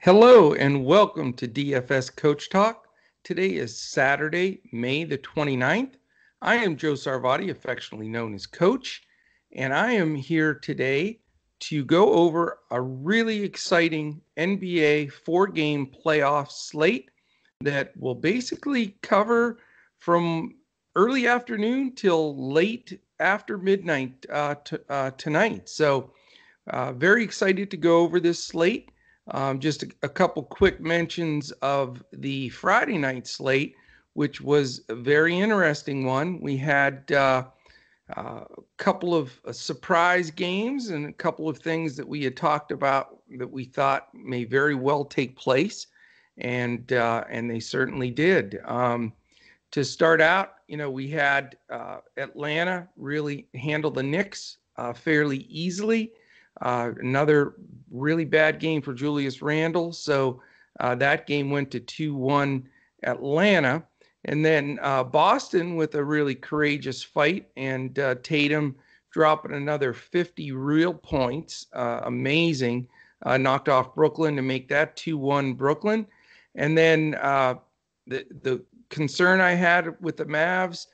Hello and welcome to DFS Coach Talk. Today is Saturday, May the 29th. I am Joe Sarvadi, affectionately known as Coach, and I am here today to go over a really exciting NBA four game playoff slate that will basically cover from early afternoon till late after midnight uh, t- uh, tonight. So, uh, very excited to go over this slate. Um, just a, a, couple quick mentions of the Friday night slate, which was a very interesting one. We had uh, uh, a couple of uh, surprise games and a couple of things that we had talked about that we thought may very well take place, and uh, and they certainly did. Um, to start out, you know, we had uh, Atlanta really handle the Knicks uh, fairly easily. Uh, another really bad game for Julius Randle. So uh, that game went to 2 1 Atlanta. And then uh, Boston with a really courageous fight, and uh, Tatum dropping another 50 real points. Uh, amazing. Knocked off Brooklyn to make that 2 1 Brooklyn. And then the, the concern I had with the Mavs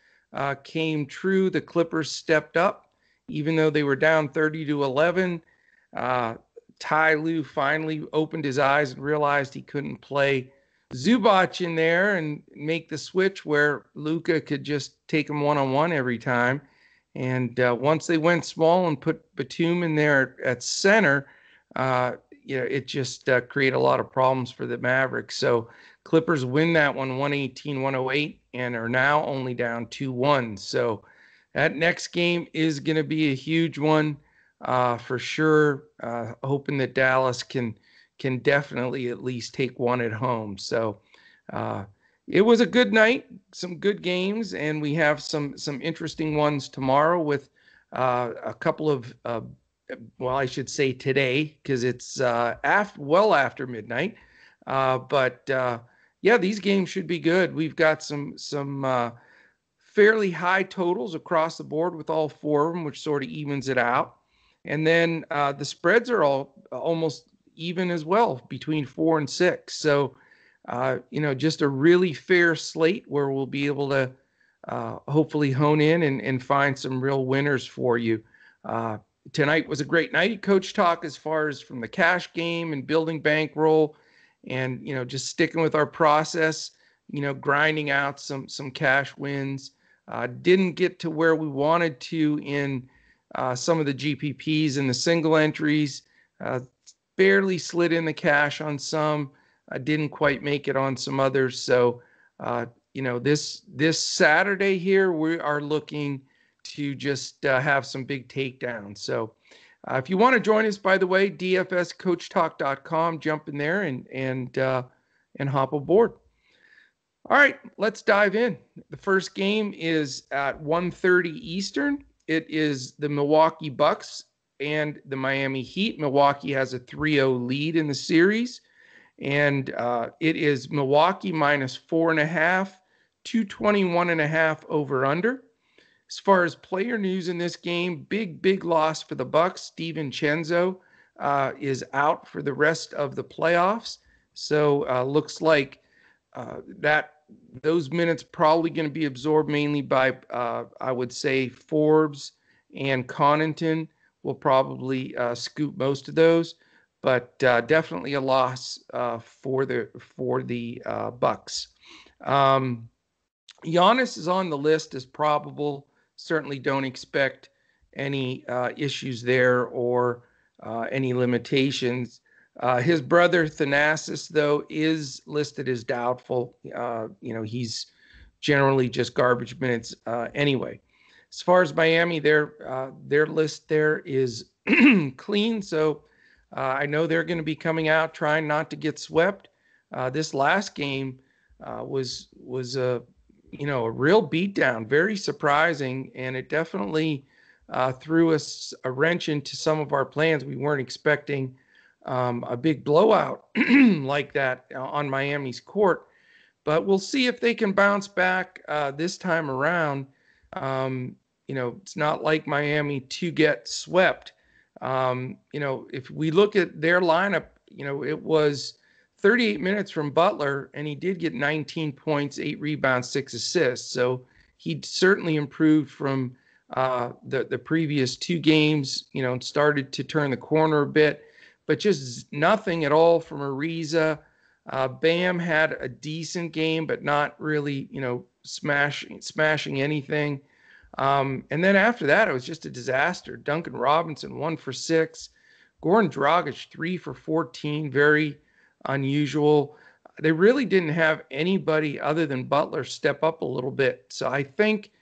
came true. The Clippers stepped up, even though they were down 30 to 11. Uh, Ty Lue finally opened his eyes and realized he couldn't play Zubac in there and make the switch where Luka could just take him one on one every time. And uh, once they went small and put Batum in there at center, uh, you know, it just uh, created a lot of problems for the Mavericks. So Clippers win that one 118 108 and are now only down 2 1. So that next game is going to be a huge one uh, for sure. Uh, hoping that Dallas can can definitely at least take one at home. So uh, it was a good night, some good games, and we have some some interesting ones tomorrow with uh, a couple of. Uh, well, I should say today because it's uh, after well after midnight. but yeah, these games should be good. We've got some some fairly high totals across the board with all four of them, which sort of evens it out. And then uh, the spreads are all almost even as well between four and six. So, uh, you know, just a really fair slate where we'll be able to uh, hopefully hone in and, and find some real winners for you. Uh, tonight was a great night coach talk as far as from the cash game and building bankroll and, you know, just sticking with our process, you know, grinding out some, some cash wins. Uh, didn't get to where we wanted to in uh, some of the GPPs and the single entries. Uh, barely slid in the cash on some. I didn't quite make it on some others. So, uh, you know, this this Saturday here, we are looking to just uh, have some big takedowns. So, uh, if you want to join us, by the way, dfscoachtalk.com, jump in there and and uh, and hop aboard. All right, let's dive in. The first game is at 1:30 Eastern it is the Milwaukee Bucks and the Miami Heat. Milwaukee has a 3 0 lead in the series. And uh, it is Milwaukee minus four and a half, 221 and a half over under. As far as player news in this game, big, big loss for the Bucks. DiVincenzo uh, is out for the rest of the playoffs. So uh, looks like uh, that those minutes probably going to be absorbed mainly by, uh, I would say, Forbes and Connaughton will probably uh, scoop most of those, but uh, definitely a loss uh, for the for the uh, Bucks. Um, Giannis is on the list as probable. Certainly, don't expect any uh, issues there or any limitations. Uh, his brother Thanasis, though, is listed as doubtful. Uh, you know, he's generally just garbage minutes uh, anyway. As far as Miami, their uh, their list there is clean. So uh, I know they're going to be coming out trying not to get swept. Uh, this last game was was a you know a real beatdown, very surprising, and it definitely threw us a wrench into some of our plans. We weren't expecting um, a big blowout like that uh, on Miami's court. But we'll see if they can bounce back uh, this time around. Um, you know, it's not like Miami to get swept. Um, you know, if we look at their lineup, you know, it was 38 minutes from Butler, and he did get 19 points, eight rebounds, six assists. So he certainly improved from uh, the the previous two games. You know, started to turn the corner a bit, but just nothing at all from Ariza. Uh, Bam had a decent game, but not really, you know, smashing smashing anything. Um, and then after that, it was just a disaster. Duncan Robinson one for six, Goran Dragic three for fourteen, very unusual. They really didn't have anybody other than Butler step up a little bit. So I think,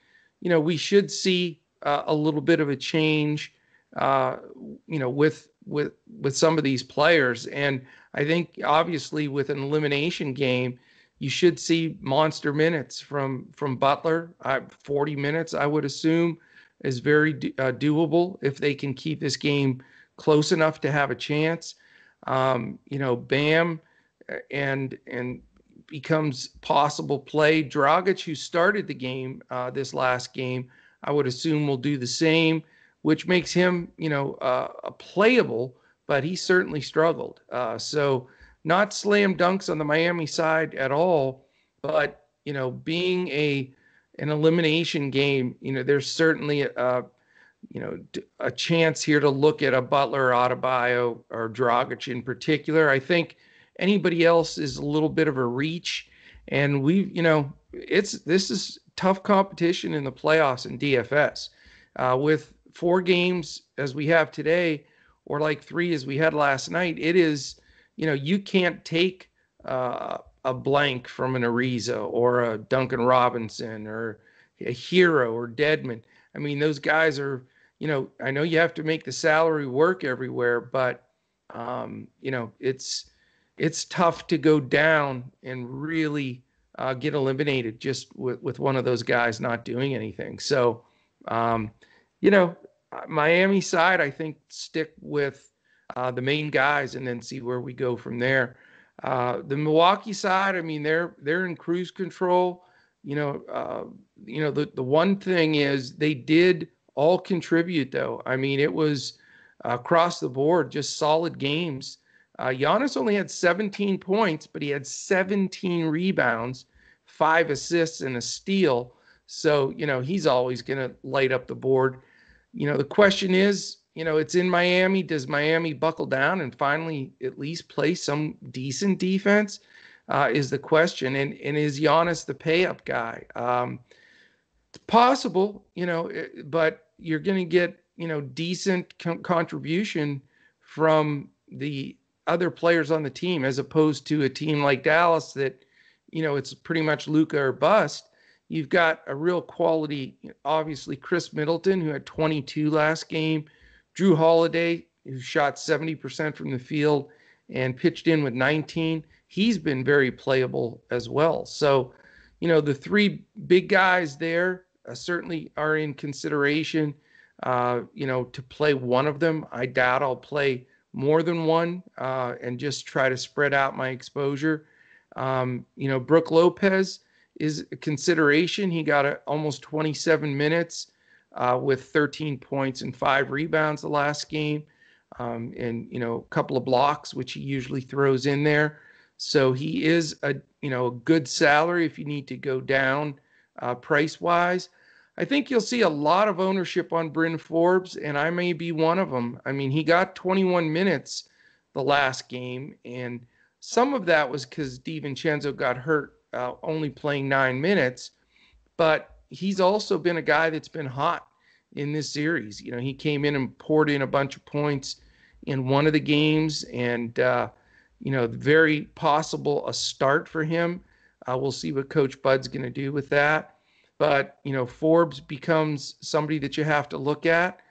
you know, we should see uh, a little bit of a change, uh, you know, with with with some of these players. And I think obviously with an elimination game, you should see monster minutes from from Butler. Uh, 40 minutes, I would assume, is very do, uh, doable if they can keep this game close enough to have a chance. Um, you know, Bam and and becomes possible play. Dragic, who started the game uh, this last game, I would assume will do the same, which makes him, you know, uh, a playable. But he certainly struggled. Uh, so not slam dunks on the Miami side at all, but you know, being a an elimination game, you know, there's certainly a, you know, a chance here to look at a Butler, Adebayo, or Dragic in particular. I think anybody else is a little bit of a reach, and we, you know, it's this is tough competition in the playoffs and DFS. Uh, with four games as we have today, or like three as we had last night, it is, you know, you can't take uh, a blank from an Ariza or a Duncan Robinson or a Herro or Dedmon. I mean, those guys are you know, I know you have to make the salary work everywhere, but um, you know, it's it's tough to go down and really uh, get eliminated just with, with one of those guys not doing anything. So, um, you know, Miami side, I think stick with uh, the main guys and then see where we go from there. Uh, the Milwaukee side, I mean, they're they're in cruise control. You know, uh, you know the the one thing is they did all contribute, though. I mean, it was across the board, just solid games. Uh, Giannis only had 17 points, but he had 17 rebounds, five assists, and a steal. So, you know, he's always going to light up the board. You know, the question is, you know, it's in Miami. Does Miami buckle down and finally at least play some decent defense? Uh, is the question. And, and is Giannis the pay up guy? Um, it's possible, you know, but you're going to get you know decent co- contribution from the other players on the team as opposed to a team like Dallas that you know it's pretty much Luka or bust. You've got a real quality, obviously Khris Middleton who had 22 last game, Jrue Holiday who shot 70% from the field and pitched in with 19. He's been very playable as well. So, you know, the three big guys there uh, certainly are in consideration. Uh, you know, to play one of them, I doubt I'll play more than one uh, and just try to spread out my exposure. Um, you know, Brook Lopez is a consideration. He got a, almost 27 minutes uh, with 13 points and five rebounds the last game, um, and you know, a couple of blocks, which he usually throws in there. So he is a you know a good salary if you need to go down uh, price wise. I think you'll see a lot of ownership on Bryn Forbes, and I may be one of them. I mean, he got 21 minutes the last game, and some of that was because DiVincenzo got hurt, uh, only playing nine minutes. But he's also been a guy that's been hot in this series. You know, he came in and poured in a bunch of points in one of the games, and uh, you know, very possible a start for him. Uh, we'll see what Coach Bud's going to do with that. But, you know, Forbes becomes somebody that you have to look at.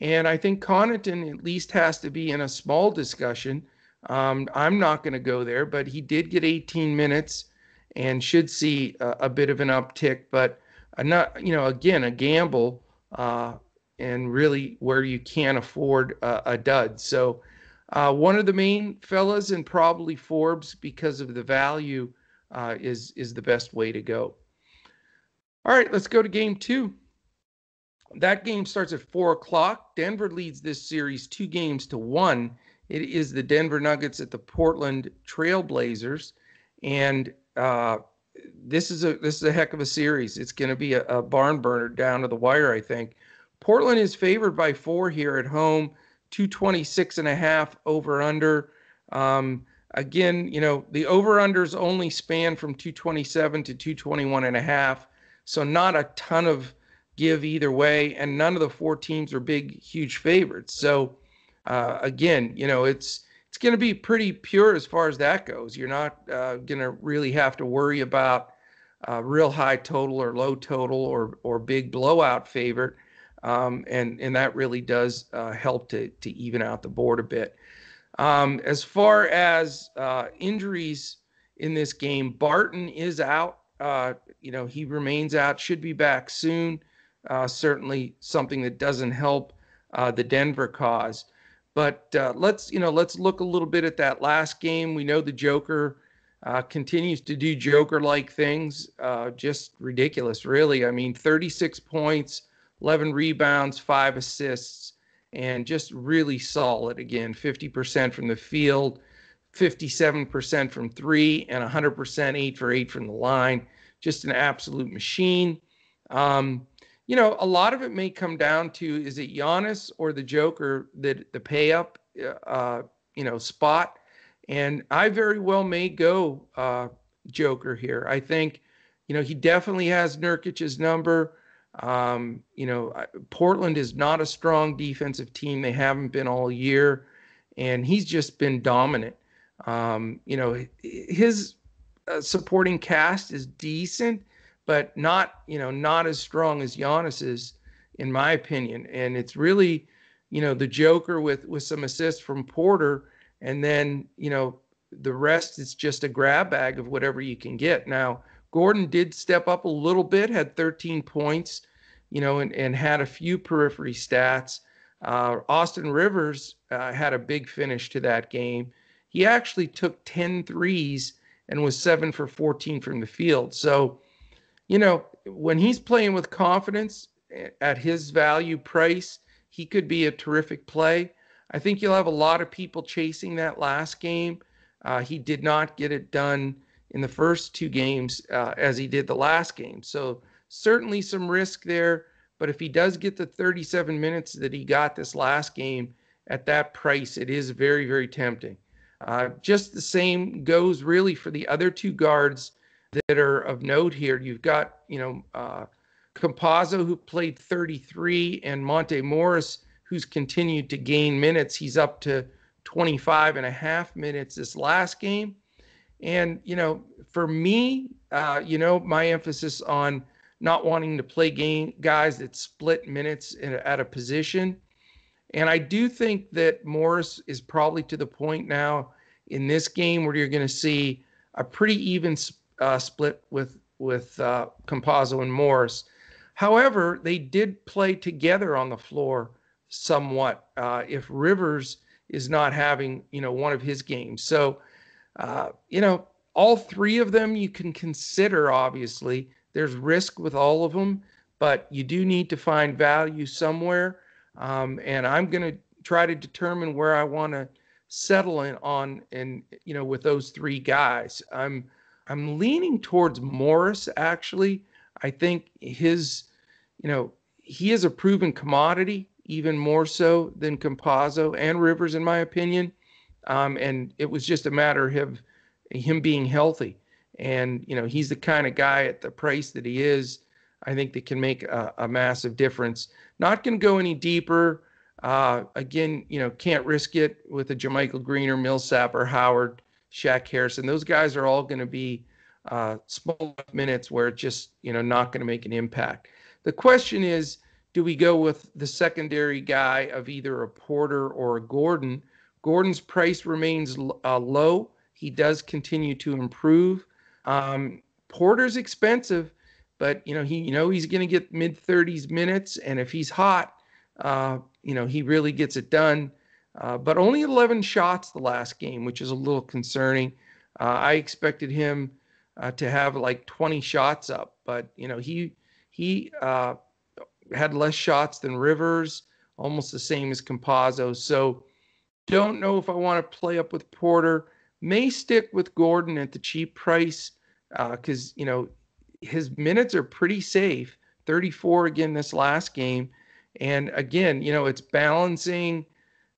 And I think Connaughton at least has to be in a small discussion. Um, I'm not going to go there, but he did get 18 minutes and should see a, a bit of an uptick. But not, you know, again, a gamble uh, and really where you can't afford a, a dud. So uh, one of the main fellas, and probably Forbes because of the value uh, is is the best way to go. All right, let's go to game two. That game starts at four o'clock. Denver leads this series two games to one It is the Denver Nuggets at the Portland Trailblazers, and uh, this is a this is a heck of a series. It's going to be a, a barn burner down to the wire, I think. Portland is favored by four here at home, 226 and a half over under. Um, again, you know, the over unders only span from 227 to 221 and a half. So not a ton of give either way. And none of the four teams are big, huge favorites. So uh, again, you know, it's, it's going to be pretty pure as far as that goes. You're not uh, going to really have to worry about uh, real high total or low total or or big blowout favorite, um, and and that really does uh, help to to even out the board a bit. Um, as far as uh, injuries in this game, Barton is out. Uh, you know, he remains out, should be back soon. Certainly something that doesn't help the Denver cause. But uh, let's, you know, let's look a little bit at that last game. We know the Joker uh, continues to do Joker-like things, just ridiculous, really. I mean, 36 points, 11 rebounds, five assists and just really solid again 50% from the field 57% from three and 100% eight for eight from the line just an absolute machine um, you know a lot of it may come down to is it Giannis or the Joker that the pay up uh, you know spot and I very well may go uh, Joker here I think you know he definitely has Nurkic's number um, you know, Portland is not a strong defensive team. They haven't been all year, and he's just been dominant. Um, you know, his uh, supporting cast is decent, but not, you know, not as strong as Giannis's, in my opinion. And it's really, you know, the Joker with with some assists from Porter, and then you know the rest is just a grab bag of whatever you can get. Now, Gordon did step up a little bit, had 13 points, you know, and, and had a few periphery stats. Uh, Austin Rivers uh, had a big finish to that game. He actually took 10 threes and was seven for 14 from the field. So, you know, when he's playing with confidence eh, at his value price, he could be a terrific play. I think you'll have a lot of people chasing that last game. Uh, he did not get it done in the first two games uh, as he did the last game. So certainly some risk there. But if he does get the 37 minutes that he got this last game at that price, it is very, very tempting. Uh, just the same goes really for the other two guards that are of note here. You've got, you know, uh, who played 33, and Monte Morris, who's continued to gain minutes. He's up to 25 and a half minutes this last game. And, you know, for me, uh, you know, my emphasis on not wanting to play game guys that split minutes in, at a position. And I do think that Morris is probably to the point now in this game where you're going to see a pretty even uh, split with with uh, and Morris. However, they did play together on the floor somewhat. Uh, if Rivers is not having you know one of his games, so uh, you know all three of them you can consider obviously there's risk with all of them, but you do need to find value somewhere. Um, and I'm going to try to determine where I want to settle in on, and you know, with those three guys, I'm I'm leaning towards Morris. Actually, I think his, you know, he is a proven commodity, even more so than Campazzo and Rivers, in my opinion. Um, and it was just a matter of him being healthy. And, you know, he's the kind of guy at the price that he is, I think that can make a, a massive difference. Not going to go any deeper. Uh, again, you know, can't risk it with a JaMychal Green or Millsap or Howard, Shaq Harrison. Those guys are all going to be uh, small minutes where it's just, you know, not going to make an impact. The question is, do we go with the secondary guy of either a Porter or a Gordon? Gordon's price remains uh, low. He does continue to improve. Um, Porter's expensive, but you know he you know he's going to get mid 30s minutes, and if he's hot, uh, you know he really gets it done. Uh, but only 11 shots the last game, which is a little concerning. Uh, I expected him uh, to have like 20 shots up, but you know he he uh, had less shots than Rivers, almost the same as Campazzo. So Don't know if I want to play up with Porter. May stick with Gordon at the cheap price because, uh, you know, his minutes are pretty safe 34 again this last game. And again, you know, it's balancing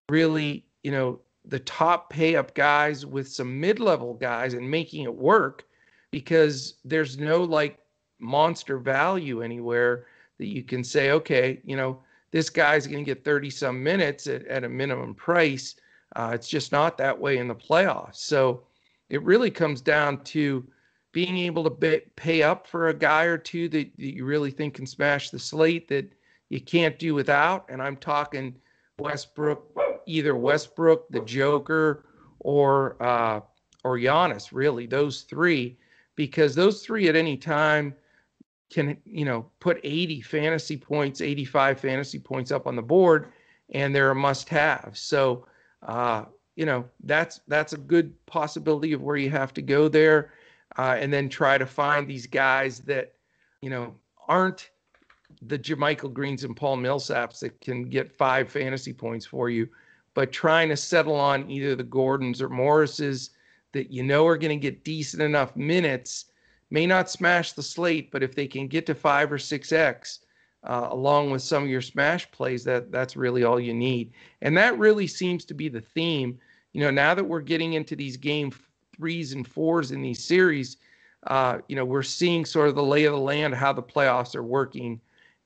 really, you know, the top pay up guys with some mid level guys and making it work because there's no like monster value anywhere that you can say, okay, you know, this guy's going to get 30 some minutes at, at a minimum price. Uh, it's just not that way in the playoffs. So it really comes down to being able to pay up for a guy or two that, that you really think can smash the slate that you can't do without. And I'm talking Westbrook, either Westbrook, the Joker, or uh, or Giannis. Really, those three, because those three at any time can you know put 80 fantasy points, 85 fantasy points up on the board, and they're a must-have. So. Uh, you know that's that's a good possibility of where you have to go there uh, and then try to find these guys that you know aren't the JaMychal Greens and Paul Millsaps that can get five fantasy points for you, but trying to settle on either the Gordons or Morrises that you know are going to get decent enough minutes, may not smash the slate, but if they can get to five or six X, uh, along with some of your smash plays, that that's really all you need. And that really seems to be the theme. You know, now that we're getting into these game threes and fours in these series, uh, you know, we're seeing sort of the lay of the land, how the playoffs are working.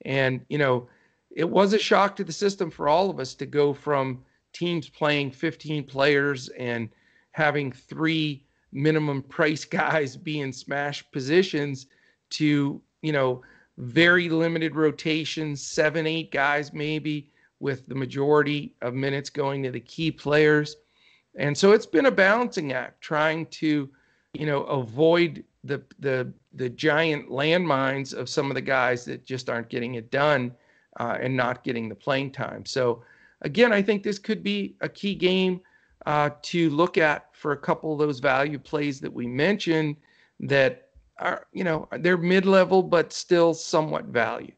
And, you know, it was a shock to the system for all of us to go from teams playing 15 players and having three minimum price guys be in smash positions to, you know, very limited rotations, seven, eight guys maybe, with the majority of minutes going to the key players. And so it's been a balancing act trying to, you know, avoid the the the giant landmines of some of the guys that just aren't getting it done uh, and not getting the playing time. So again, I think this could be a key game uh, to look at for a couple of those value plays that we mentioned that are, you know, they're mid-level but still somewhat value.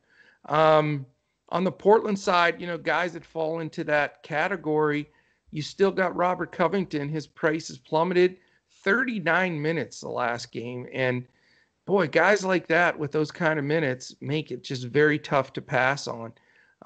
Um, on the Portland side, you know, guys that fall into that category you still got Robert Covington. His price has plummeted 39 minutes the last game. And boy, guys like that with those kind of minutes make it just very tough to pass on.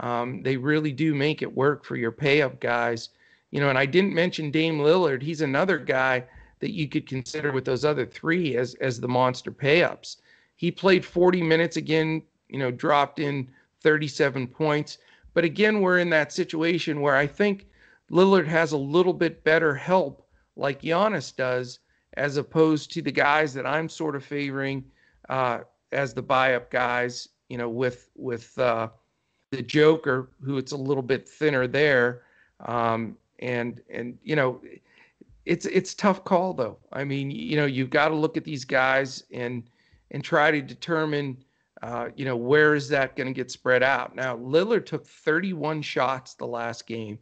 Um, they really do make it work for your pay up guys. You know, and I didn't mention Dame Lillard. He's another guy that you could consider with those other three as as the monster pay ups. He played 40 minutes again, you know, dropped in 37 points. But again, we're in that situation where I think Lillard has a little bit better help like Giannis does, as opposed to the guys that I'm sort of favoring uh, as the buy up guys, you know, with with uh, the Joker, who it's a little bit thinner there. Um, and and you know, it's it's tough call though. I mean, you know, you've got to look at these guys and and try to determine uh, you know, where is that going to get spread out? Now, Lillard took 31 shots the last game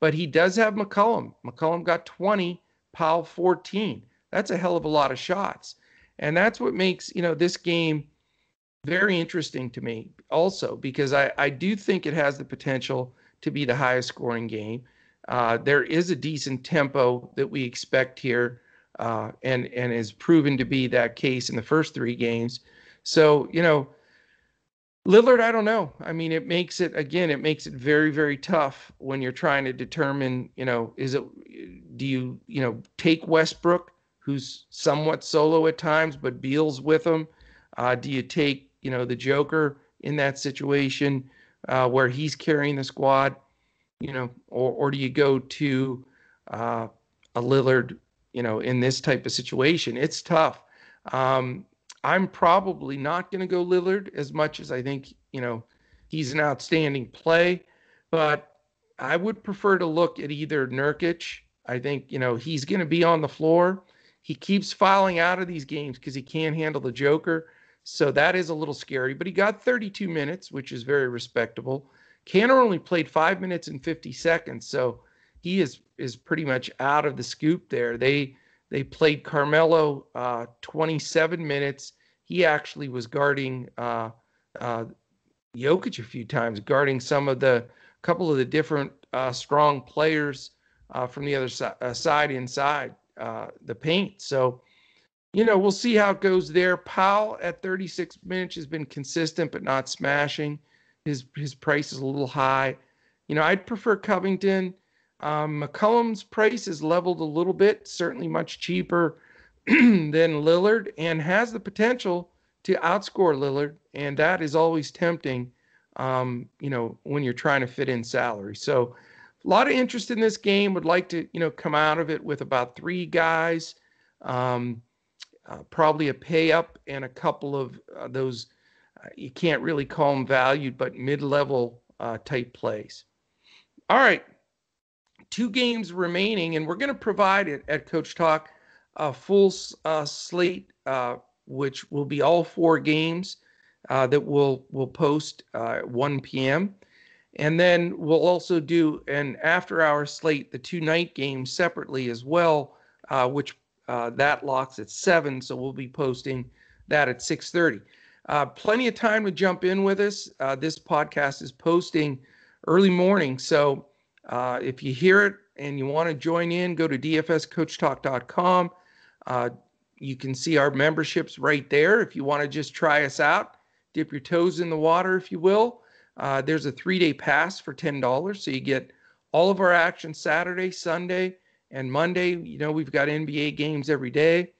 but he does have McCollum. McCollum got 20, Powell 14. That's a hell of a lot of shots. And that's what makes, you know, this game very interesting to me also because I, I do think it has the potential to be the highest scoring game. Uh, there is a decent tempo that we expect here uh, and, and is proven to be that case in the first three games. So, you know, Lillard, I don't know. I mean, it makes it again. It makes it very, very tough when you're trying to determine. You know, is it? Do you, you know, take Westbrook, who's somewhat solo at times, but Beal's with him? Uh, do you take, you know, the Joker in that situation uh, where he's carrying the squad? You know, or or do you go to uh, a Lillard? You know, in this type of situation, it's tough. Um, I'm probably not going to go Lillard as much as I think, you know, he's an outstanding play, but I would prefer to look at either Nurkic. I think, you know, he's going to be on the floor. He keeps filing out of these games because he can't handle the Joker. So that is a little scary, but he got 32 minutes, which is very respectable. Kanter only played five minutes and 50 seconds. So he is is pretty much out of the scoop there. They they played Carmelo uh, 27 minutes. He actually was guarding uh, uh, Jokic a few times, guarding some of the couple of the different uh, strong players uh, from the other si- uh, side inside uh, the paint. So, you know, we'll see how it goes there. Powell at 36 minutes has been consistent but not smashing. His his price is a little high. You know, I'd prefer Covington. Um, McCollum's price is leveled a little bit, certainly much cheaper than Lillard, and has the potential to outscore Lillard, and that is always tempting. Um, you know, when you're trying to fit in salary. So, a lot of interest in this game. Would like to, you know, come out of it with about three guys, um, uh, probably a pay up and a couple of uh, those. Uh, you can't really call them valued, but mid-level uh, type plays. All right, two games remaining, and we're going to provide it at Coach Talk a full slate, which will be all four games that we'll we'll post at 1 p.m. And then we'll also do an after-hour slate, the two night games separately as well, uh, which uh, that locks at seven. So we'll be posting that at 6:30. plenty of time to jump in with us. this podcast is posting early morning, so uh, if you hear it and you want to join in, go to dfscoachtalk.com. Uh, you can see our memberships right there. If you want to just try us out, dip your toes in the water, if you will. Uh, there's a three day pass for $10. So you get all of our action Saturday, Sunday, and Monday. You know, we've got NBA games every day,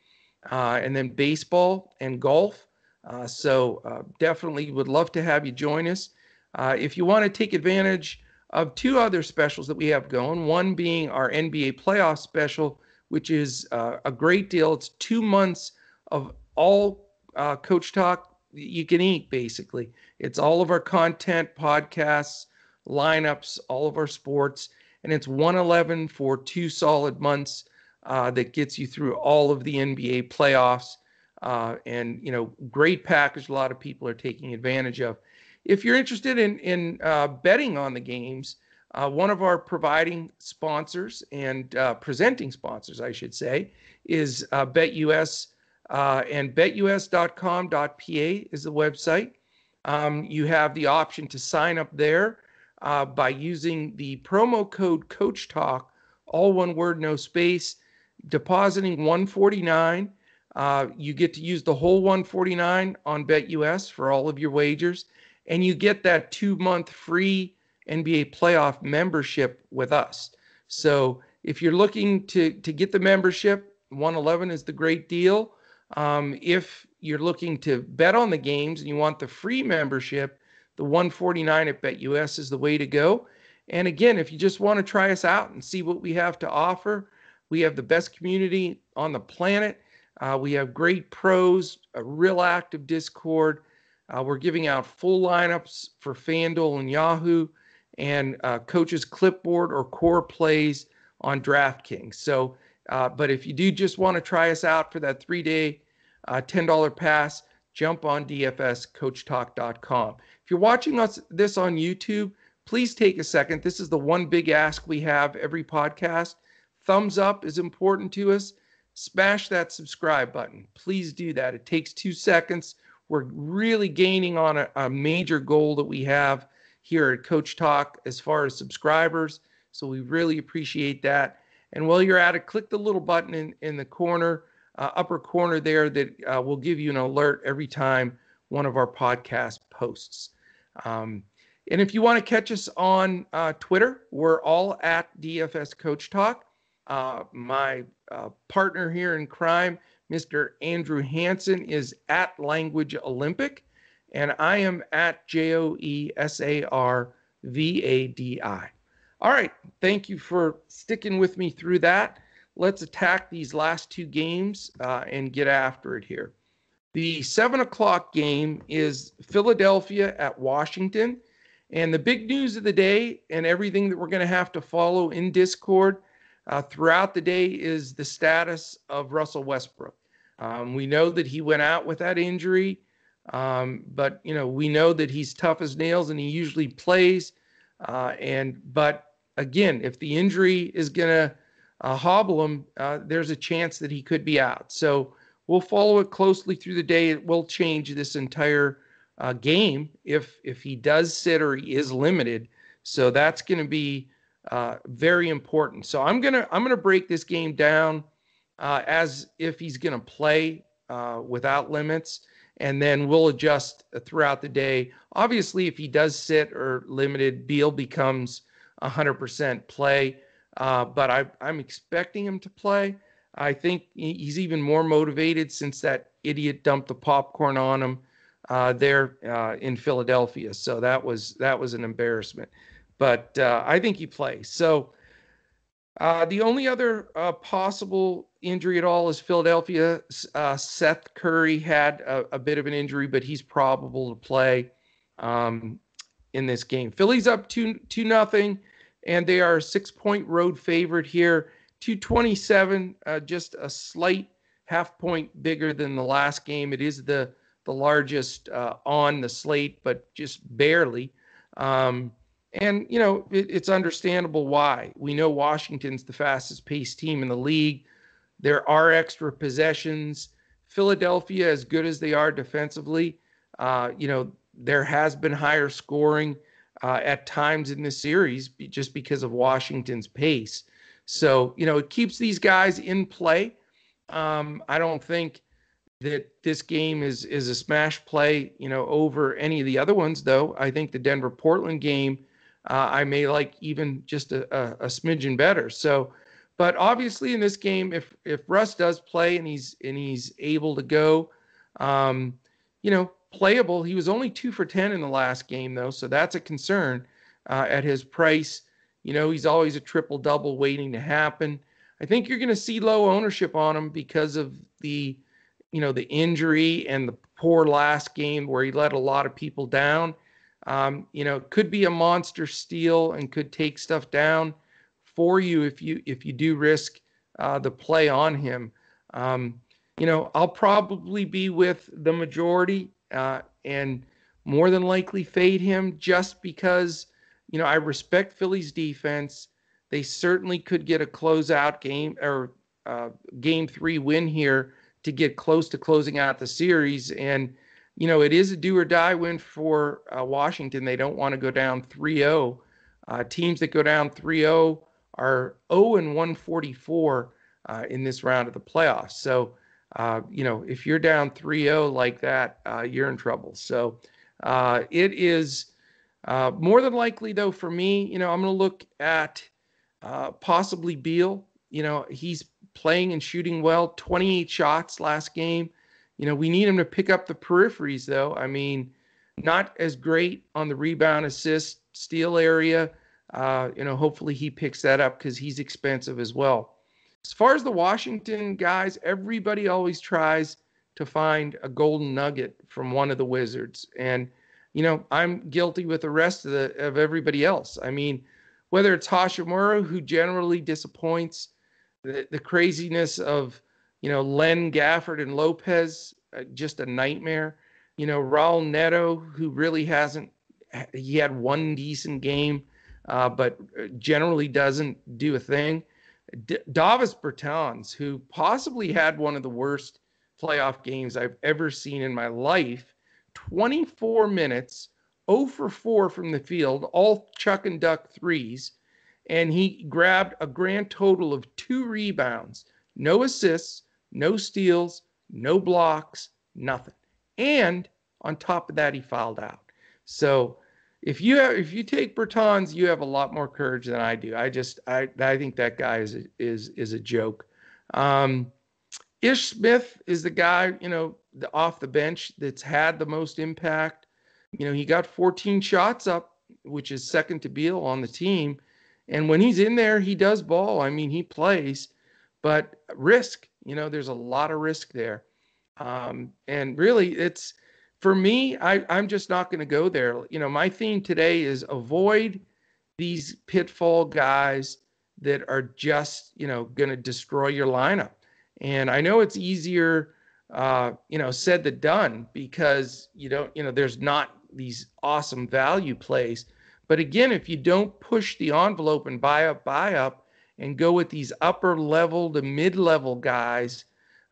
uh, and then baseball and golf. Uh, so uh, definitely would love to have you join us. Uh, if you want to take advantage of two other specials that we have going. One being our NBA playoff special, which is uh, a great deal. It's two months of all uh, Coach Talk you can eat, basically. It's all of our content, podcasts, lineups, all of our sports, and it's 111 for two solid months uh, that gets you through all of the NBA playoffs. Uh, and you know, great package. A lot of people are taking advantage of. If you're interested in in uh, betting on the games, uh, one of our providing sponsors and uh, presenting sponsors, I should say, is uh, BetUS, and betus.com.pa is the website. Um, you have the option to sign up there uh, by using the promo code Coach Talk, all one word, no space, depositing 149. Uh, you get to use the whole 149 on BetUS for all of your wagers and you get that two month free NBA playoff membership with us. So if you're looking to to get the membership, 111 is the great deal. Um, if you're looking to bet on the games and you want the free membership, the 149 at BetUS is the way to go. And again, if you just want to try us out and see what we have to offer, we have the best community on the planet. Uh, we have great pros, a real active Discord, uh, we're giving out full lineups for FanDuel and Yahoo, and uh, coaches clipboard or core plays on DraftKings. So, uh, but if you do just want to try us out for that three-day uh, $10 pass, jump on dfscoachtalk.com. If you're watching us this on YouTube, please take a second. This is the one big ask we have every podcast. Thumbs up is important to us. Smash that subscribe button. Please do that. It takes two seconds we're really gaining on a, a major goal that we have here at Coach Talk as far as subscribers. So we really appreciate that. And while you're at it, click the little button in, in the corner, uh, upper corner there that uh, will give you an alert every time one of our podcast posts. Um, and if you want to catch us on uh, Twitter, we're all at DFS Coach Talk. Uh, my uh, partner here in crime, Mr. Andrew Hanson is at Language Olympic, and I am at J O E S A R V A D I. All right, thank you for sticking with me through that. Let's attack these last two games uh, and get after it here. The seven o'clock game is Philadelphia at Washington. And the big news of the day and everything that we're going to have to follow in Discord uh, throughout the day is the status of Russell Westbrook. Um, we know that he went out with that injury, um, but you know we know that he's tough as nails and he usually plays. Uh, and but again, if the injury is gonna uh, hobble him, uh, there's a chance that he could be out. So we'll follow it closely through the day. It will change this entire uh, game if if he does sit or he is limited. So that's going to be uh, very important. So I'm gonna I'm gonna break this game down uh, as if he's gonna play uh, without limits, and then we'll adjust throughout the day. Obviously, if he does sit or limited, Beal becomes 100% play. Uh, but I, I'm expecting him to play. I think he's even more motivated since that idiot dumped the popcorn on him uh, there uh, in Philadelphia. So that was that was an embarrassment. But uh, I think he plays. So uh, the only other uh, possible injury at all is Philadelphia. Seth Curry had a, a, bit of an injury, but he's probable to play um, in this game. Philly's up two two nothing and they are a six point road favorite here. 227, uh, just a slight half point bigger than the last game. It is the the largest uh, on the slate, but just barely. Um, and you know it, it's understandable why. We know Washington's the fastest paced team in the league. There are extra possessions. Philadelphia, as good as they are defensively, uh, you know there has been higher scoring uh, at times in this series just because of Washington's pace. So, you know, it keeps these guys in play. Um, I don't think that this game is is a smash play, you know, over any of the other ones, though. I think the Denver Portland game uh, I may like even just a, a, a smidgen better. So, but obviously in this game, if if Russ does play and he's and he's able to go, um, you know, playable. He was only two for 10 in the last game, though, so that's a concern uh, at his price. You know, he's always a triple double waiting to happen. I think you're going to see low ownership on him because of the, you know, the injury and the poor last game where he let a lot of people down. Um, you know, could be a monster steal and could take stuff down for you if you if you do risk uh, the play on him. Um, you know, I'll probably be with the majority uh, and more than likely fade him just because, you know, I respect Philly's defense. They certainly could get a closeout game or uh, game three win here to get close to closing out the series. And, you know, it is a do or die win for uh, Washington. They don't want to go down 3 0. Uh, teams that go down 3 0 are 0 and 144 uh, in this round of the playoffs. So, uh, you know, if you're down 3-0 like that, uh, you're in trouble. So uh, it is uh, more than likely, though, for me, you know, I'm going to look at uh, possibly Beal. You know, he's playing and shooting well, 28 shots last game. You know, we need him to pick up the peripheries, though. I mean, not as great on the rebound, assist, steal area. you know, hopefully he picks that up because he's expensive as well. As far as the Washington guys, everybody always tries to find a golden nugget from one of the Wizards. And, you know, I'm guilty with the rest of the of everybody else. I mean, whether it's Hachimura, who generally disappoints, the, the craziness of, you know, Len Gafford and Lopez, uh, just a nightmare. You know, Raul Neto, who really hasn't, he had one decent game, uh, but uh, generally doesn't do a thing. D- Davis Bertans, who possibly had one of the worst playoff games I've ever seen in my life, 24 minutes, 0 for 4 from the field, all chuck and duck threes, and he grabbed a grand total of two rebounds, no assists, no steals, no blocks, nothing. And on top of that, he fouled out. So if you have, if you take Bertans, you have a lot more courage than I do. I just I I think that guy is is is a joke. Um, Ish Smith is the guy you know the, off the bench that's had the most impact. You know he got 14 shots up, which is second to Beal on the team, and when he's in there, he does ball. I mean he plays, but risk. You know there's a lot of risk there, um, and really it's for me, I, I'm just not going to go there. You know, my theme today is avoid these pitfall guys that are just, you know, going to destroy your lineup. And I know it's easier, uh, you know, said than done because you don't, you know, there's not these awesome value plays. But again, if you don't push the envelope and buy up, buy up, and go with these upper level to mid level guys,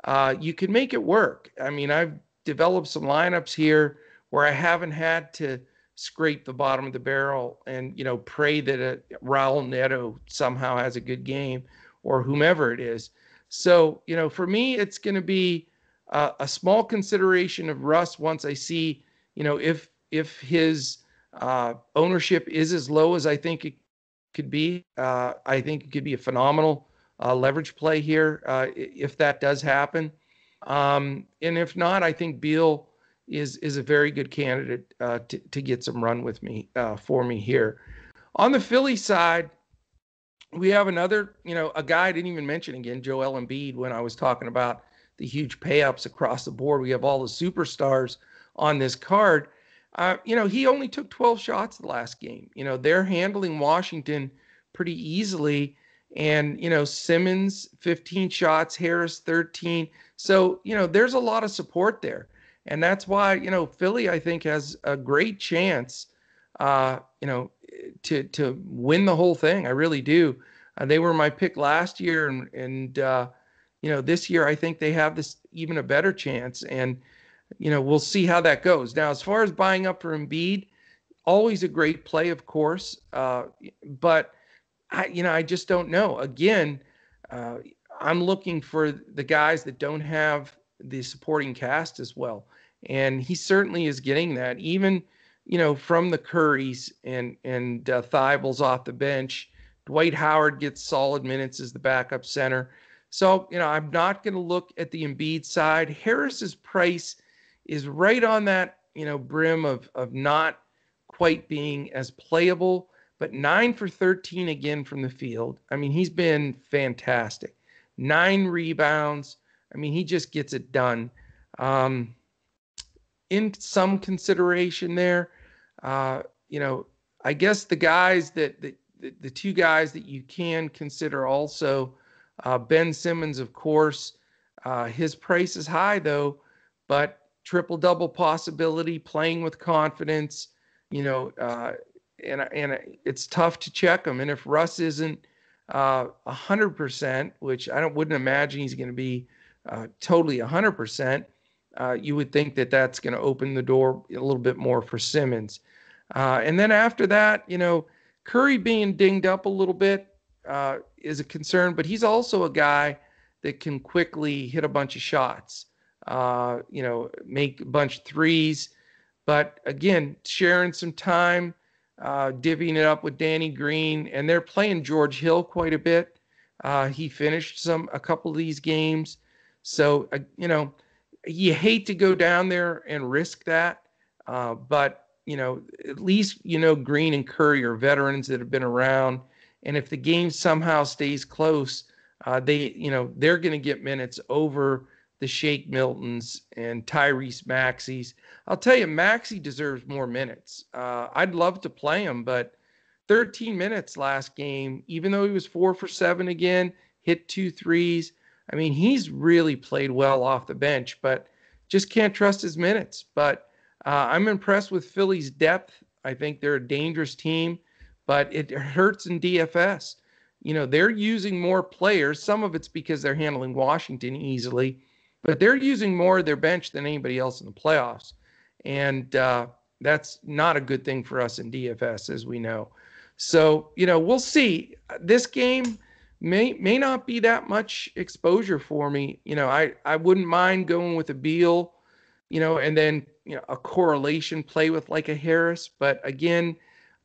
uh, you can make it work. I mean, I've developed some lineups here where I haven't had to scrape the bottom of the barrel and you know pray that a Raul Neto somehow has a good game or whomever it is. So you know, for me, it's going to be uh, a small consideration of Russ once I see you know if if his uh, ownership is as low as I think it could be. Uh, I think it could be a phenomenal uh, leverage play here uh, if that does happen. Um, and if not, I think Beal is is a very good candidate uh, to to get some run with me uh, for me here. On the Philly side, we have another, you know, a guy I didn't even mention again, Joel Embiid, when I was talking about the huge payups across the board. We have all the superstars on this card. Uh, you know, he only took 12 shots the last game. You know, they're handling Washington pretty easily. And, you know, Simmons, 15 shots, Harris, 13. So, you know, there's a lot of support there. And that's why, you know, Philly, I think, has a great chance, uh, you know, to to win the whole thing. I really do. Uh, they were my pick last year, and and uh, you know this year I think they have this even a better chance. And you know we'll see how that goes. Now, as far as buying up for Embiid, always a great play, of course. Uh, but I, you know, I just don't know. Again, uh, I'm looking for the guys that don't have the supporting cast as well and he certainly is getting that. Even you know from the Currys and and uh, Thybulle off the bench. Dwight Howard gets solid minutes as the backup center. So you know I'm not going to look at the Embiid side. Harris's price is right on that you know brim of of not quite being as playable, but nine for 13 again from the field. I mean he's been fantastic. Nine rebounds. I mean he just gets it done. Um, in some consideration there. Uh, you know, I guess the guys that, that the, the two guys that you can consider also, uh, Ben Simmons, of course, uh, his price is high though, but triple double possibility, playing with confidence, you know, uh, and and it's tough to check him. And if Russ isn't uh, a hundred percent, which I don't wouldn't imagine he's going to be uh, totally a hundred percent, uh, you would think that that's going to open the door a little bit more for Simmons. Uh, and then after that, you know, Curry being dinged up a little bit uh, is a concern, but he's also a guy that can quickly hit a bunch of shots, uh, you know, make a bunch of threes. But again, sharing some time, uh, divvying it up with Danny Green, and they're playing George Hill quite a bit. Uh, he finished some a couple of these games, so you know you hate to go down there and risk that, uh, but you know at least you know Green and Curry are veterans that have been around, and if the game somehow stays close, uh, they you know they're going to get minutes over the Shake Miltons and Tyrese Maxey's. I'll tell you, Maxey deserves more minutes. Uh, I'd love to play him, but 13 minutes last game, even though he was four for seven again, hit two threes. I mean, he's really played well off the bench, but just can't trust his minutes. But uh, I'm impressed with Philly's depth. I think they're a dangerous team, but it hurts in DFS. You know, they're using more players. Some of it's because they're handling Washington easily, but they're using more of their bench than anybody else in the playoffs. And uh, that's not a good thing for us in DFS, as we know. So, you know, we'll see. This game, may may not be that much exposure for me. You know, I I wouldn't mind going with a Beal, you know, and then you know a correlation play with like a Harris. But again,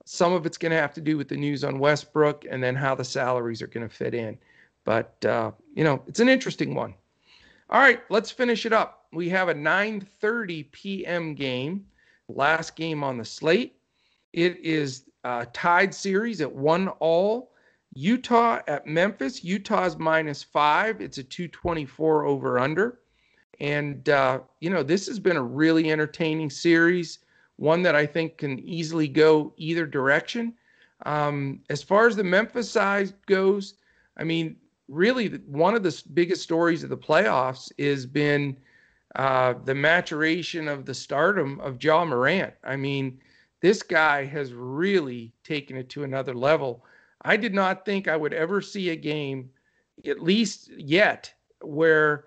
some of it's going to have to do with the news on Westbrook and then how the salaries are going to fit in. But uh, you know, it's an interesting one. All right, let's finish it up. We have a 9:30 p.m. game, last game on the slate. It is a tied series at one all. Utah at Memphis. Utah's minus five. It's a 224 over under. And, uh, you know, this has been a really entertaining series, one that I think can easily go either direction. Um, as far as the Memphis side goes, I mean, really, one of the biggest stories of the playoffs has been uh, the maturation of the stardom of Ja Morant. I mean, this guy has really taken it to another level. I did not think I would ever see a game, at least yet, where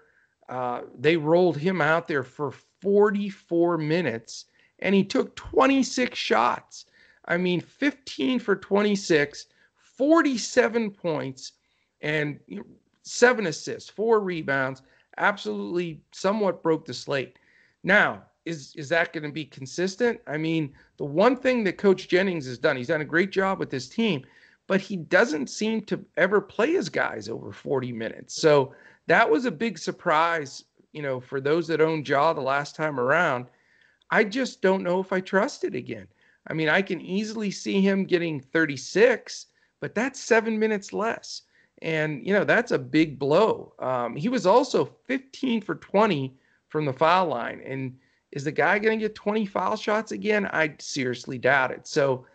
uh, they rolled him out there for 44 minutes and he took 26 shots. I mean, 15 for 26, 47 points, and seven assists, four rebounds. Absolutely, somewhat broke the slate. Now, is is that going to be consistent? I mean, the one thing that Coach Jenkins has done, he's done a great job with this team, but he doesn't seem to ever play his guys over 40 minutes. So that was a big surprise, you know, for those that own Ja the last time around. I just don't know if I trust it again. I mean, I can easily see him getting 36, but that's seven minutes less. And, you know, that's a big blow. Um, he was also 15 for 20 from the foul line. And is the guy going to get 20 foul shots again? I seriously doubt it. So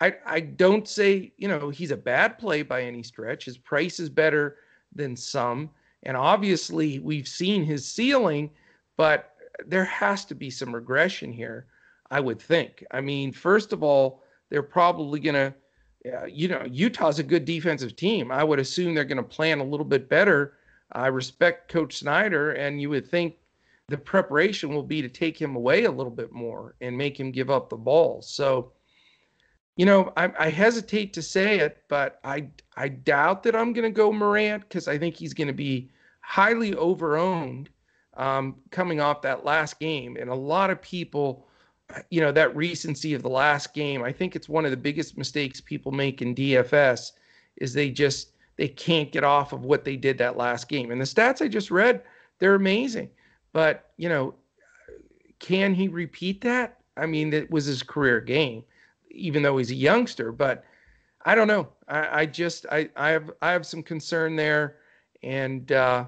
I, I don't say, you know, he's a bad play by any stretch. His price is better than some. And obviously, we've seen his ceiling, but there has to be some regression here, I would think. I mean, first of all, they're probably going to, uh, you know, Utah's a good defensive team. I would assume they're going to plan a little bit better. I respect Coach Snyder, and you would think the preparation will be to take him away a little bit more and make him give up the ball. So, you know, I, I hesitate to say it, but I I doubt that I'm going to go Morant because I think he's going to be highly overowned um, coming off that last game, and a lot of people, you know, that recency of the last game. I think it's one of the biggest mistakes people make in DFS is they just they can't get off of what they did that last game. And the stats I just read, they're amazing. But you know, can he repeat that? I mean, it was his career game even though he's a youngster. But I don't know. I, I just I, I have I have some concern there, and uh,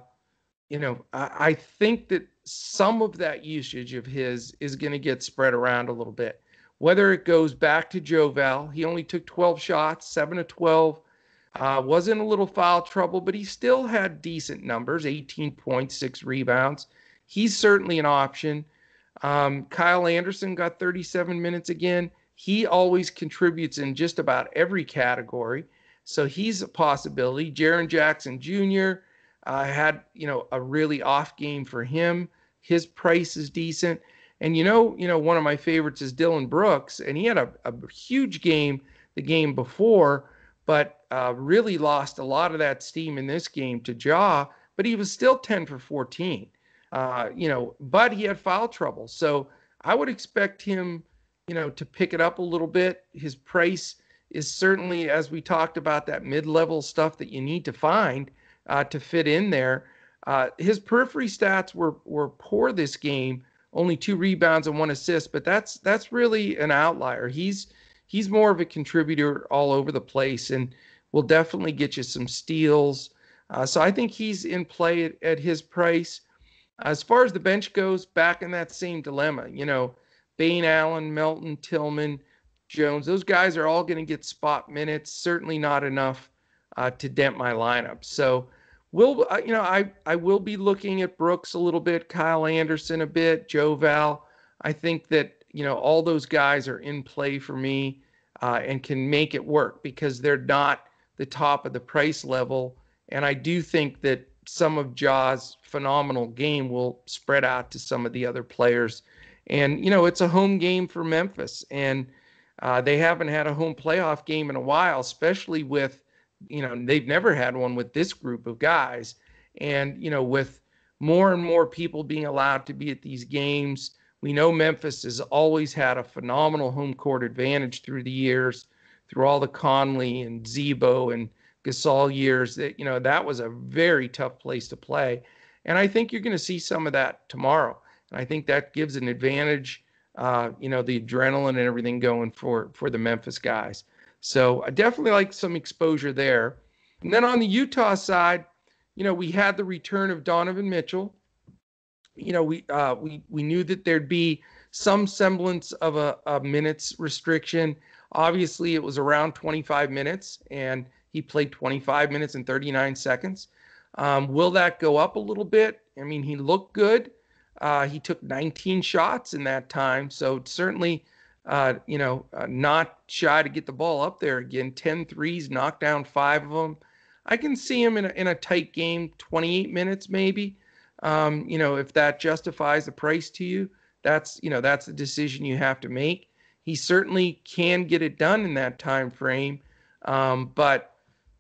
you know I, I think that some of that usage of his is going to get spread around a little bit. Whether it goes back to Jovel, he only took 12 shots, seven to 12. Uh, was in a little foul trouble, but he still had decent numbers 18.6 rebounds. He's certainly an option. Um, Kyle Anderson got 37 minutes again. He always contributes in just about every category. So he's a possibility. Jaren Jackson Jr. Uh, had, you know, a really off game for him. His price is decent. And you know, you know, one of my favorites is Dillon Brooks, and he had a, a huge game the game before, but uh, really lost a lot of that steam in this game to Ja. But he was still 10 for 14. Uh, you know, but he had foul trouble. So I would expect him you know, to pick it up a little bit. His price is certainly, as we talked about, that mid-level stuff that you need to find uh, to fit in there. Uh, his periphery stats were were poor this game, only two rebounds and one assist, but that's that's really an outlier. He's he's more of a contributor all over the place, and will definitely get you some steals. Uh, so I think he's in play at, at his price. As far as the bench goes, back in that same dilemma, you know Bane Allen, Melton, Tillman, Jones, those guys are all going to get spot minutes. Certainly not enough uh, to dent my lineup. So, will uh, you know? I I will be looking at Brooks a little bit, Kyle Anderson a bit, Joe Val. I think that you know all those guys are in play for me uh, and can make it work because they're not the top of the price level. And I do think that some of Ja's phenomenal game will spread out to some of the other players and, you know, it's a home game for Memphis. And uh, they haven't had a home playoff game in a while, especially with, you know, they've never had one with this group of guys. And, you know, with more and more people being allowed to be at these games, we know Memphis has always had a phenomenal home court advantage through the years, through all the Conley and Z-Bo and Gasol years. That you know that was a very tough place to play, and I think you're going to see some of that tomorrow. And I think that gives an advantage, uh, you know, the adrenaline and everything going for for the Memphis guys. So I definitely like some exposure there. And then on the Utah side, you know, we had the return of Donovan Mitchell. You know, we uh, we we knew that there'd be some semblance of a, a minutes restriction. Obviously, it was around 25 minutes, and he played 25 minutes and 39 seconds. Um, will that go up a little bit? I mean, he looked good. Uh, he took 19 shots in that time, so certainly, uh, you know, uh, not shy to get the ball up there again. 10 threes, knocked down five of them. I can see him in a, in a tight game, 28 minutes maybe. Um, you know, if that justifies the price to you, that's you know that's the decision you have to make. He certainly can get it done in that time frame, um, but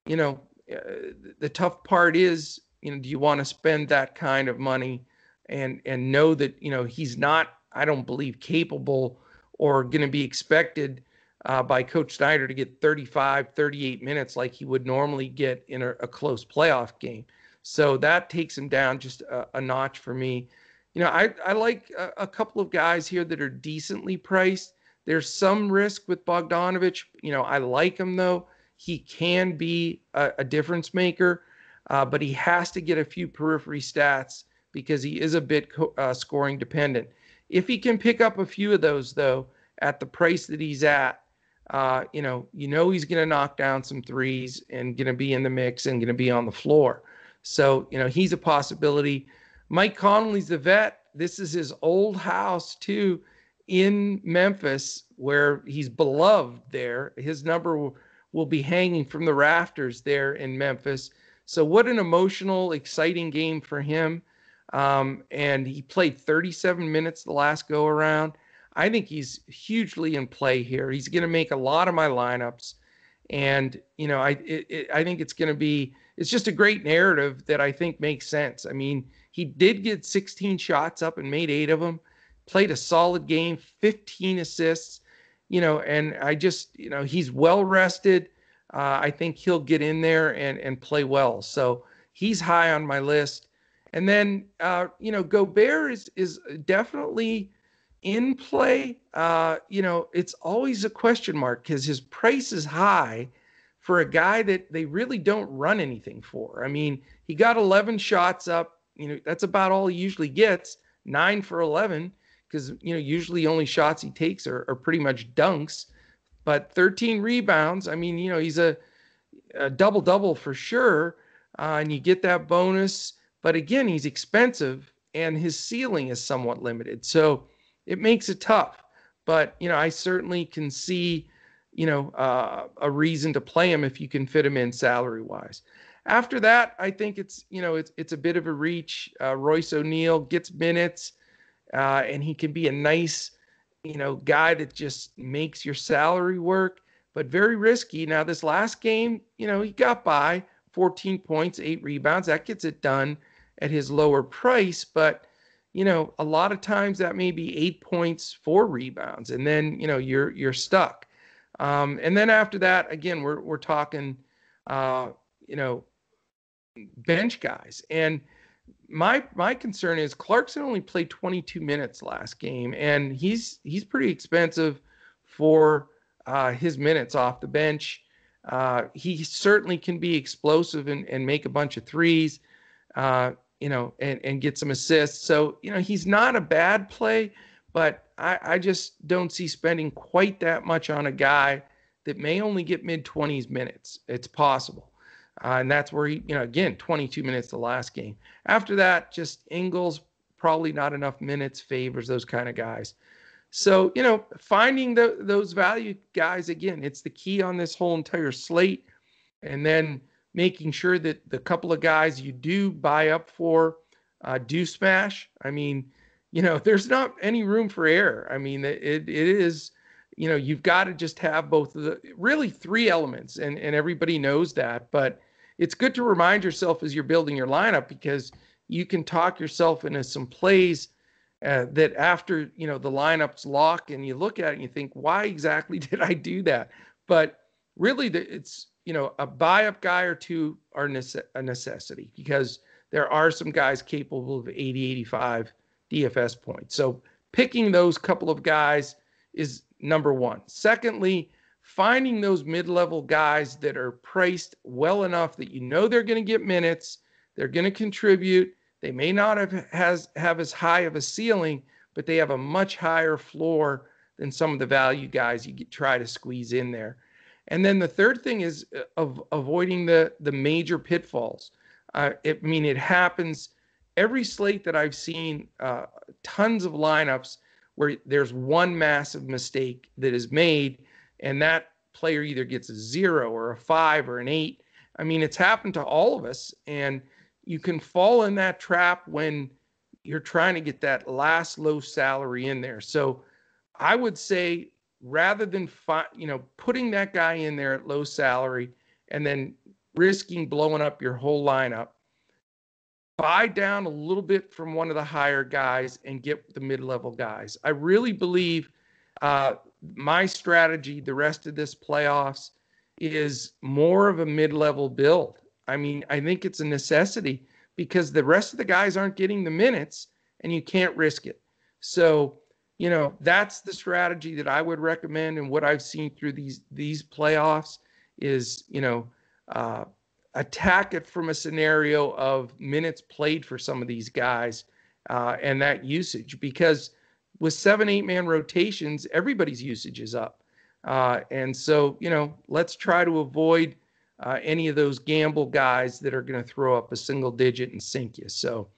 you know uh, the tough part is you know do you want to spend that kind of money and and know that you know he's not I don't believe capable or going to be expected uh, by Coach Snyder to get 35, 38 minutes like he would normally get in a, a close playoff game. So that takes him down just a, a notch for me. You know, I, I like a, a, couple of guys here that are decently priced. There's some risk with Bogdanovich. You know, I like him though. He can be a, a difference maker, uh, but he has to get a few periphery stats because he is a bit co- uh, scoring dependent. If he can pick up a few of those though, at the price that he's at, uh, you know, you know he's going to knock down some threes and going to be in the mix and going to be on the floor. So, you know, he's a possibility. Mike Conley's the vet. This is his old house too in Memphis where he's beloved there. His number will be hanging from the rafters there in Memphis. So what an emotional, exciting game for him. Um, and he played 37 minutes the last go around. I think he's hugely in play here. He's going to make a lot of my lineups, and you know, I it, it, I think it's going to be it's just a great narrative that I think makes sense. I mean, he did get 16 shots up and made eight of them, played a solid game, 15 assists, you know, and I just you know he's well rested. Uh, I think he'll get in there and and play well. So he's high on my list. And then uh, you know, Gobert is is definitely in play, uh, you know, it's always a question mark because his price is high for a guy that they really don't run anything for. I mean, he got 11 shots up. You know, that's about all he usually gets, nine for 11, because, you know, usually only shots he takes are, are pretty much dunks. But 13 rebounds. I mean, you know, he's a, a double double for sure. Uh, and you get that bonus. But again, he's expensive and his ceiling is somewhat limited. So, it makes it tough. But you know, I certainly can see, you know, uh, a reason to play him if you can fit him in salary wise. After that, I think it's you know it's it's a bit of a reach. Uh, Royce O'Neale gets minutes, uh, and he can be a nice, you know, guy that just makes your salary work, but very risky. Now this last game, you know, he got by 14 points, eight rebounds. That gets it done at his lower price, but you know, a lot of times that may be eight points, four rebounds, and then you know you're you're stuck. Um, and then after that, again, we're we're talking, uh, you know, bench guys. And my my concern is Clarkson only played 22 minutes last game, and he's he's pretty expensive for uh, his minutes off the bench. Uh, he certainly can be explosive and, and make a bunch of threes. Uh, you know, and, and get some assists. So, you know, he's not a bad play, but I, I just don't see spending quite that much on a guy that may only get mid 20s minutes. It's possible. Uh, and that's where he, you know, again, 22 minutes the last game. After that, just Ingles, probably not enough minutes, favors those kind of guys. So, you know, finding the, those value guys, again, it's the key on this whole entire slate. And then, making sure that the couple of guys you do buy up for uh, do smash. I mean, you know, there's not any room for error. I mean, it, it is, you know, you've got to just have both of the really three elements, and, and everybody knows that. But it's good to remind yourself as you're building your lineup because you can talk yourself into some plays uh, that after, you know, the lineup's lock and you look at it and you think, why exactly did I do that? But really, the, it's you know, a buy up guy or two are a necessity because there are some guys capable of 80, 85 DFS points. So picking those couple of guys is number one. Secondly, finding those mid level guys that are priced well enough that you know they're going to get minutes, they're going to contribute. They may not have has have as high of a ceiling, but they have a much higher floor than some of the value guys you get, try to squeeze in there. And then the third thing is uh, of avoiding the the major pitfalls. Uh, it, I mean, it happens every slate that I've seen. Uh, tons of lineups where there's one massive mistake that is made, and that player either gets a zero or a five or an eight. I mean, it's happened to all of us, and you can fall in that trap when you're trying to get that last low salary in there. So I would say rather than fi- you know putting that guy in there at low salary and then risking blowing up your whole lineup, buy down a little bit from one of the higher guys and get the mid-level guys. I really believe uh, my strategy the rest of this playoffs is more of a mid-level build. I mean, I think it's a necessity because the rest of the guys aren't getting the minutes and you can't risk it. So, you know, that's the strategy that I would recommend. And what I've seen through these these playoffs is, you know, uh, attack it from a scenario of minutes played for some of these guys uh, and that usage. Because with seven eight man rotations everybody's usage is up. Uh, and so you know let's try to avoid uh, any of those gamble guys that are going to throw up a single digit and sink you. So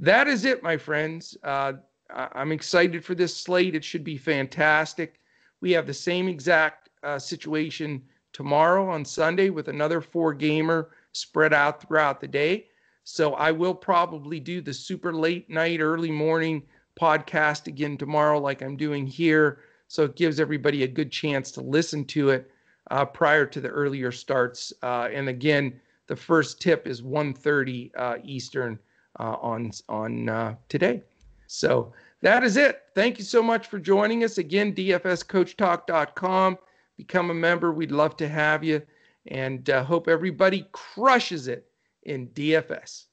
that is it my friends. Uh, i'm excited for this slate it should be fantastic we have the same exact uh, situation tomorrow on Sunday with another four gamer spread out throughout the day. So I will probably do the super late night, early morning podcast again tomorrow, like I'm doing here. So it gives everybody a good chance to listen to it uh, prior to the earlier starts. Uh, and again, the first tip is 1:30 uh, Eastern uh, on on uh, today. So that is it. Thank you so much for joining us again. DFSCoachTalk.com become a member. We'd love to have you and uh, hope everybody crushes it in DFS.